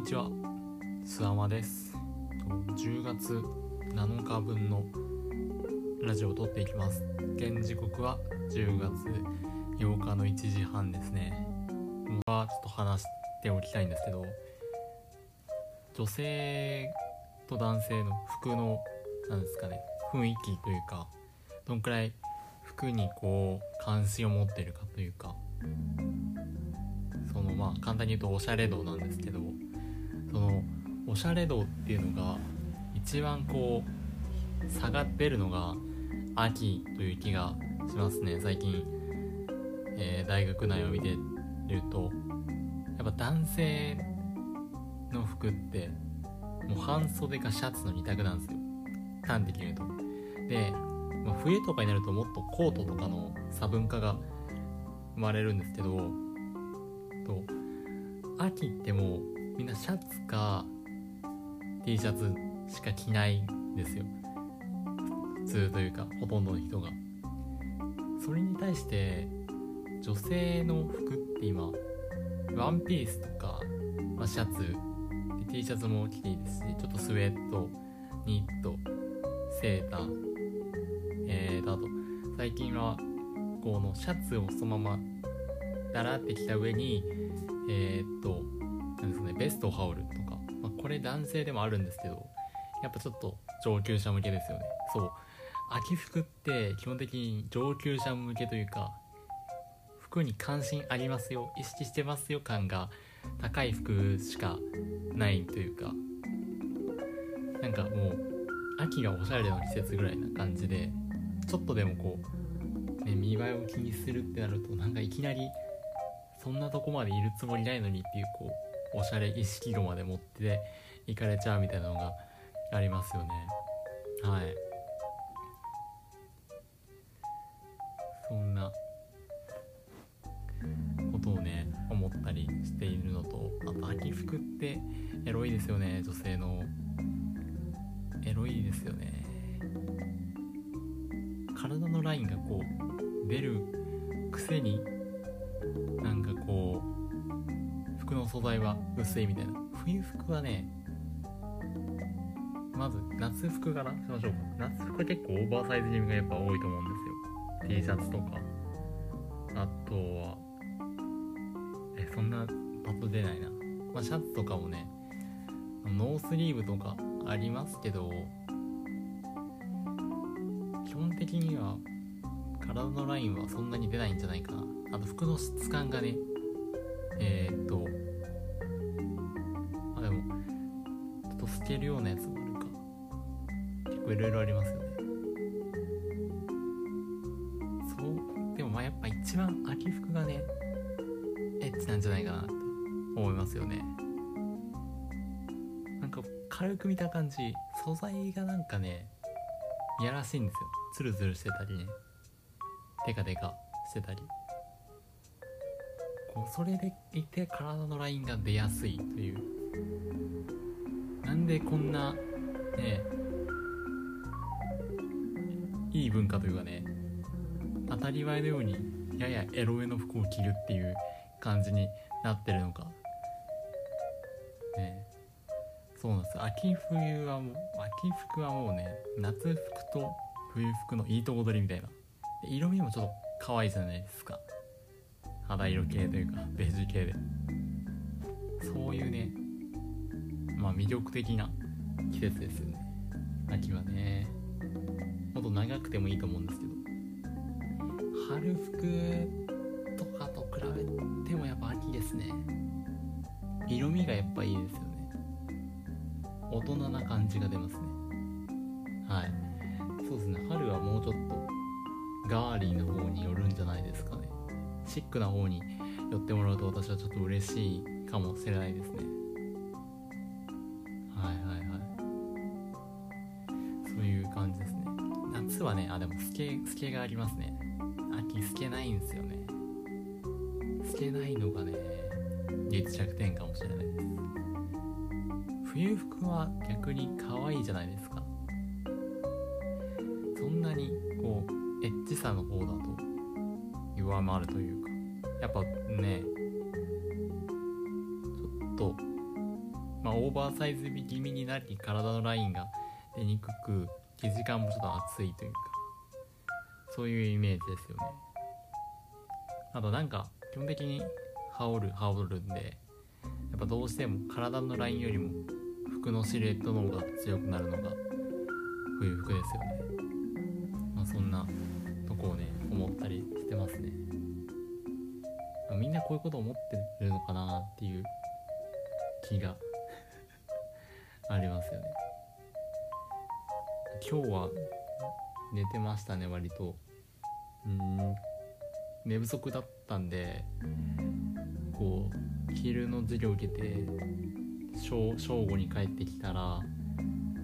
にちは、すあまです。10月7日分のラジオを撮っていきます。現時刻は10月8日の1時半ですね。僕はちょっと話しておきたいんですけど、女性と男性の服の、なんですかね、雰囲気というか、どんくらい服にこう関心を持ってるかというか、そのまあ簡単に言うとおしゃれ度なんですけどそのおしゃれ度っていうのが一番こう下がってるのが秋という気がしますね。最近、えー大学内を見てるとやっぱ男性の服ってもう半袖かシャツの2択なんですよ。端的に言うと。で、まあ、冬とかになるともっとコートとかの差分化が生まれるんですけどと秋ってもうみんなシャツか T シャツしか着ないんですよ。普通というかほとんどの人が。それに対して女性の服って今ワンピースとか、まあ、シャツ T シャツも着ていいですしちょっとスウェットニットセーターえーとあと最近はこのシャツをそのままだらってきた上にえーっとなんですねベストを羽織るとか、まあ、これ男性でもあるんですけどやっぱちょっと上級者向けですよね。そう。秋服って基本的に上級者向けというか服に関心ありますよ。意識してますよ感が高い服しかないというか。なんかもう秋がおしゃれな季節ぐらいな感じでちょっとでもこう、ね、見栄えを気にするってなるとなんかいきなりそんなとこまでいるつもりないのにっていうこうおしゃれ意識度まで持っていかれちゃうみたいなのがありますよね。はい。そんなことをね思ったりしているのとあと秋服ってエロいですよね女性の。エロいですよね。体のラインがこう出るくせになんかこう服の素材は薄いみたいな。冬服はねまず夏服からしましょうか。夏服は結構オーバーサイズ気味がやっぱ多いと思うんですよ。T シャツとか。あとはえそんなパッと出ないな、まあ、シャツとかもねノースリーブとかありますけど基本的には体のラインはそんなに出ないんじゃないかな。あと服の質感がねえー、っとあでもちょっと透けるようなやつもあるか。結構いろいろありますよね。そうでもまあやっぱ一番秋服がねエッチなんじゃないかなと思いますよね。なんか軽く見た感じ素材がなんかねいやらしいんですよ。ツルツルしてたりね。テカテカしてたり。こうそれでいて体のラインが出やすいという。なんでこんなねいい文化というかね当たり前のようにややエロめの服を着るっていう感じになってるのか。ね。そうなんです。秋冬はもう秋服はもうね夏服と冬服のいいとこ取りみたいな。色味もちょっと可愛いじゃないですか。肌色系というかベージュ系で。そういうねまあ魅力的な季節ですよね。秋はね。もっと長くてもいいと思うんですけど。春服とかと比べてもやっぱ秋ですね。色味がやっぱいいですよね。大人な感じが出ますね。はい。そうですね。春はもうちょっとガーリーな方に寄るんじゃないですか。シックな方に寄ってもらうと私はちょっと嬉しいかもしれないですね。はいはいはい。そういう感じですね。夏はねあでもスケスケがありますね。秋スケないんですよね。スケないのがね唯一弱点かもしれないです。冬服は逆に可愛いじゃないですか。そんなにこうエッチさの方だと弱まるというやっぱねちょっとオーバーサイズ気味になり体のラインが出にくく生地感もちょっと厚いというかそういうイメージですよね。あとなんか基本的に羽織る羽織るんでやっぱどうしても体のラインよりも服のシルエットの方が強くなるのが冬服ですよね。まあそんなこういうこと思ってるのかなっていう気が ありますよね。今日は寝てましたね割と。うん寝不足だったんでこう昼の授業受けて正午に帰ってきたらと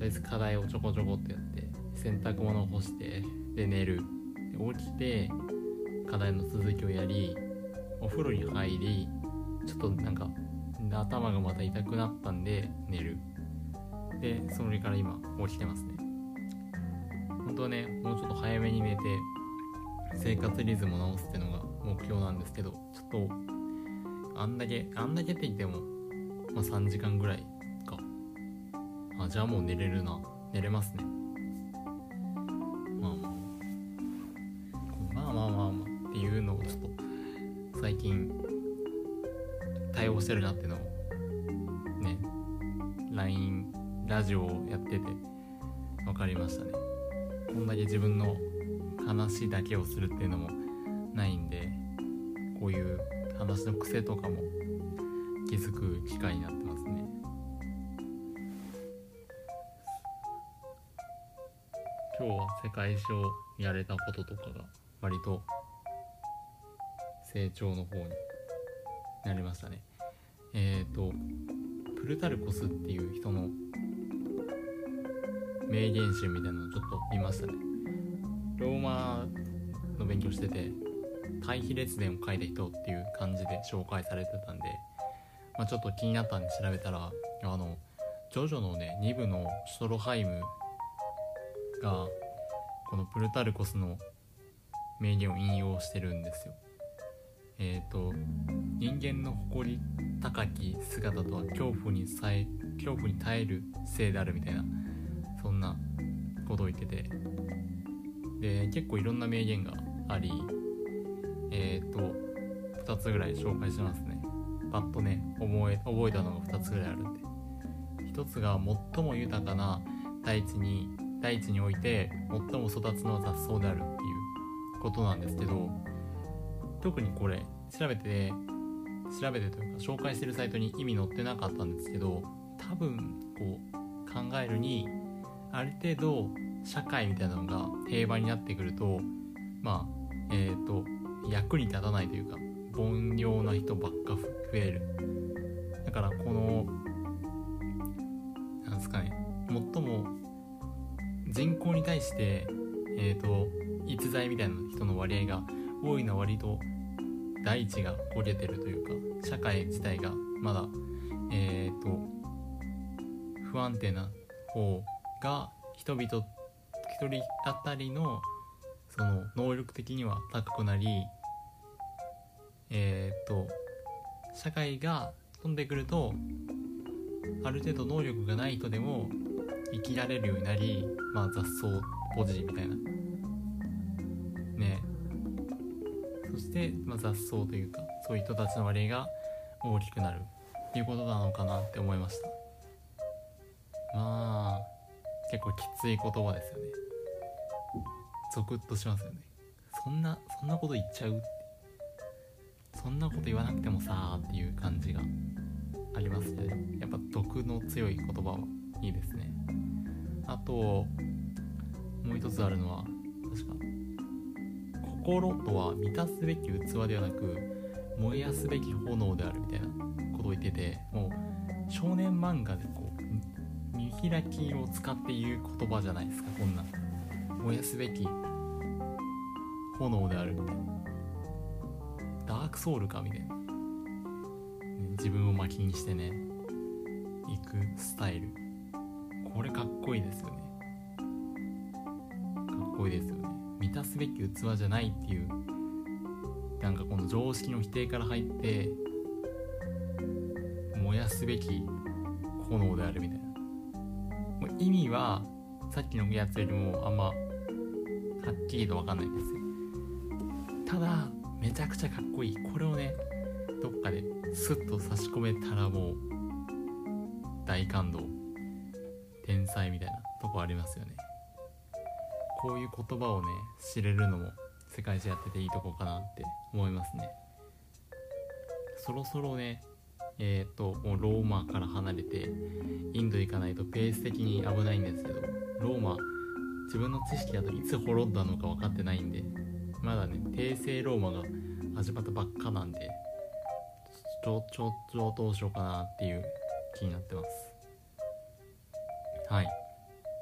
りあえず課題をちょこちょこってやって洗濯物を干してで寝る。起きて課題の続きをやりお風呂に入りちょっとなんか頭がまた痛くなったんで寝る。でそれから今起きてますね。本当はねもうちょっと早めに寝て生活リズムを直すっていうのが目標なんですけどちょっとあんだけあんだけって言っても、まあ、3時間ぐらいか。あじゃあもう寝れるな。寝れますね。してるなっていうのをね LINE ラジオをやってて分かりましたね。こんだけ自分の話だけをするっていうのもないんでこういう話の癖とかも気づく機会になってますね。今日は世界史をやれたこととかが割と成長の方になりましたね。えっ、ー、とプルタルコスっていう人の名言集みたいなのをちょっと見ましたねローマの勉強してて対比列伝を書いた人っていう感じで紹介されてたんで、まあ、ちょっと気になったんで調べたらあのジョジョのね2部のシュトロハイムがこのプルタルコスの名言を引用してるんですよ。えっ、ー、と人間の誇り高き姿とは恐怖にさえ恐怖に耐えるせいであるみたいなそんなことを言ってて。で結構いろんな名言がありえっ、ー、と2つぐらい紹介しますね。パッとね覚え覚えたのが2つぐらいあるんで。1つが最も豊かな大地に大地において最も育つのは雑草であるっていうことなんですけど特にこれ調べて調べてというか紹介してるサイトに意味載ってなかったんですけど多分こう考えるにある程度社会みたいなのが平和になってくるとまあえっ、ー、と役に立たないというか凡庸な人ばっか増える。だからこのなんですかね最も人口に対してえっ、ー、と逸材みたいな人の割合が多いのは割と大地が焦げてるというか社会自体がまだえっ、ー、と不安定な方が人々一人当たりのその能力的には高くなりえっ、と社会が飛んでくるとある程度能力がない人でも生きられるようになりまあ雑草ポジみたいな。ね。して、まあ、雑草というかそういう人たちの割合が大きくなるっていうことなのかなって思いました。まあ結構きつい言葉ですよね。ゾクッとしますよね。そんなそんなこと言っちゃうそんなこと言わなくてもさーっていう感じがありますけどやっぱ毒の強い言葉はいいですね。あともう一つあるのは確か心とは満たすべき器ではなく燃やすべき炎であるみたいなことを言っててもう少年漫画でこう見開きを使って言う言葉じゃないですかこんな。燃やすべき炎であるみたいな。ダークソウルかみたいな、自分を巻きにしてね行くスタイル。これかっこいいですよね。かっこいいですよ満たすべき器じゃないっていうなんかこの常識の否定から入って燃やすべき炎であるみたいな。もう意味はさっきのやつよりもあんまはっきりと分かんないですよ。ただめちゃくちゃかっこいい。これをねどっかでスッと差し込めたらもう大感動。天才みたいなとこありますよね。こういう言葉をね知れるのも世界史やってていいとこかなって思いますね。そろそろねえっ、ともうローマから離れてインド行かないとペース的に危ないんですけどローマ自分の知識だといつ滅んだのか分かってないんでまだね帝政ローマが始まったばっかなんでちょちょちょどうしようかなっていう気になってます。はい。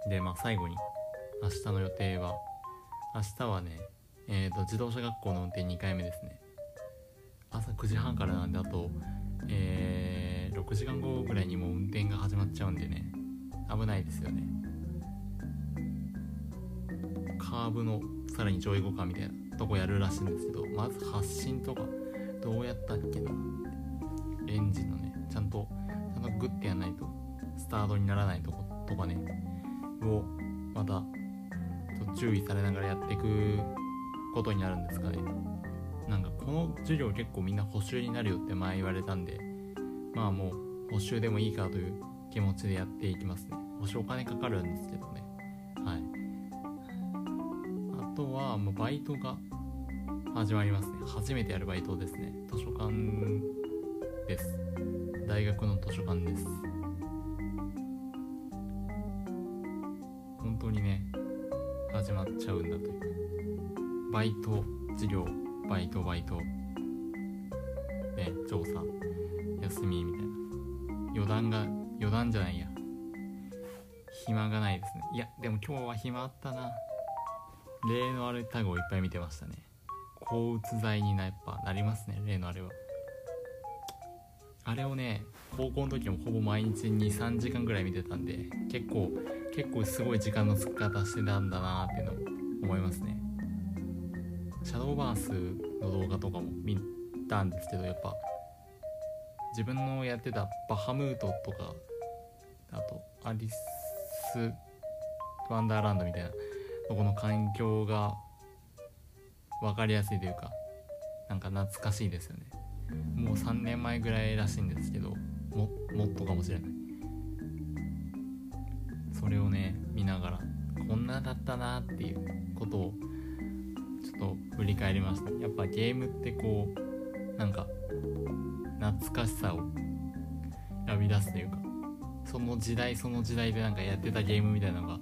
でまあ最後に明日の予定は。明日はねえーと、自動車学校の運転2回目ですね。朝9時半からなんであと、えー、6時間後ぐらいにもう運転が始まっちゃうんでね。危ないですよね。カーブのさらに上位互換みたいなとこやるらしいんですけどまず発進とかどうやったっけな。エンジンのねちゃんとちゃんとグッてやらないとスタートにならないとことかね。をまた注意されながらやっていくことになるんですかね。なんかこの授業結構みんな補習になるよって前言われたんでまあもう補習でもいいかという気持ちでやっていきますね。補習お金かかるんですけどね。はい。あとはもうバイトが始まりますね。初めてやるバイトですね。図書館です。大学の図書館です。本当にね始まっちゃうんだという。バイト授業。バイトバイト。ね調査。休みみたいな。余談が余談じゃないや。暇がないですね。いやでも今日は暇あったな。例のあるタグをいっぱい見てましたね。抗うつ剤になやっぱなりますね例のあれは。あれをね高校の時もほぼ毎日23時間ぐらい見てたんで結構結構すごい時間の使い方してたんだなっていうのを思いますね。シャドーバースの動画とかも見たんですけどやっぱ自分のやってたバハムートとかあとアリス・ワンダーランドみたいなとこの環境が分かりやすいというかなんか懐かしいですよね。もう3年前ぐらいらしいんですけどももっとかもしれない。それをね見ながらこんなだったなっていうことをちょっと振り返りました。やっぱゲームってこうなんか懐かしさを呼び出すというかその時代その時代でなんかやってたゲームみたいなのが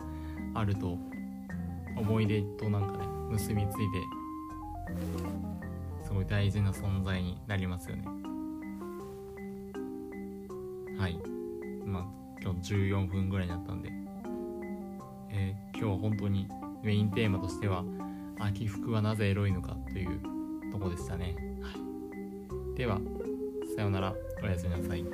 あると思い出となんかね結びついてすごい大事な存在になりますよね。はい。まあ今日14分ぐらいになったんで、えー、今日は本当にメインテーマとしては秋服はなぜエロいのかというとこでしたね、はい、ではさようなら。おやすみなさい。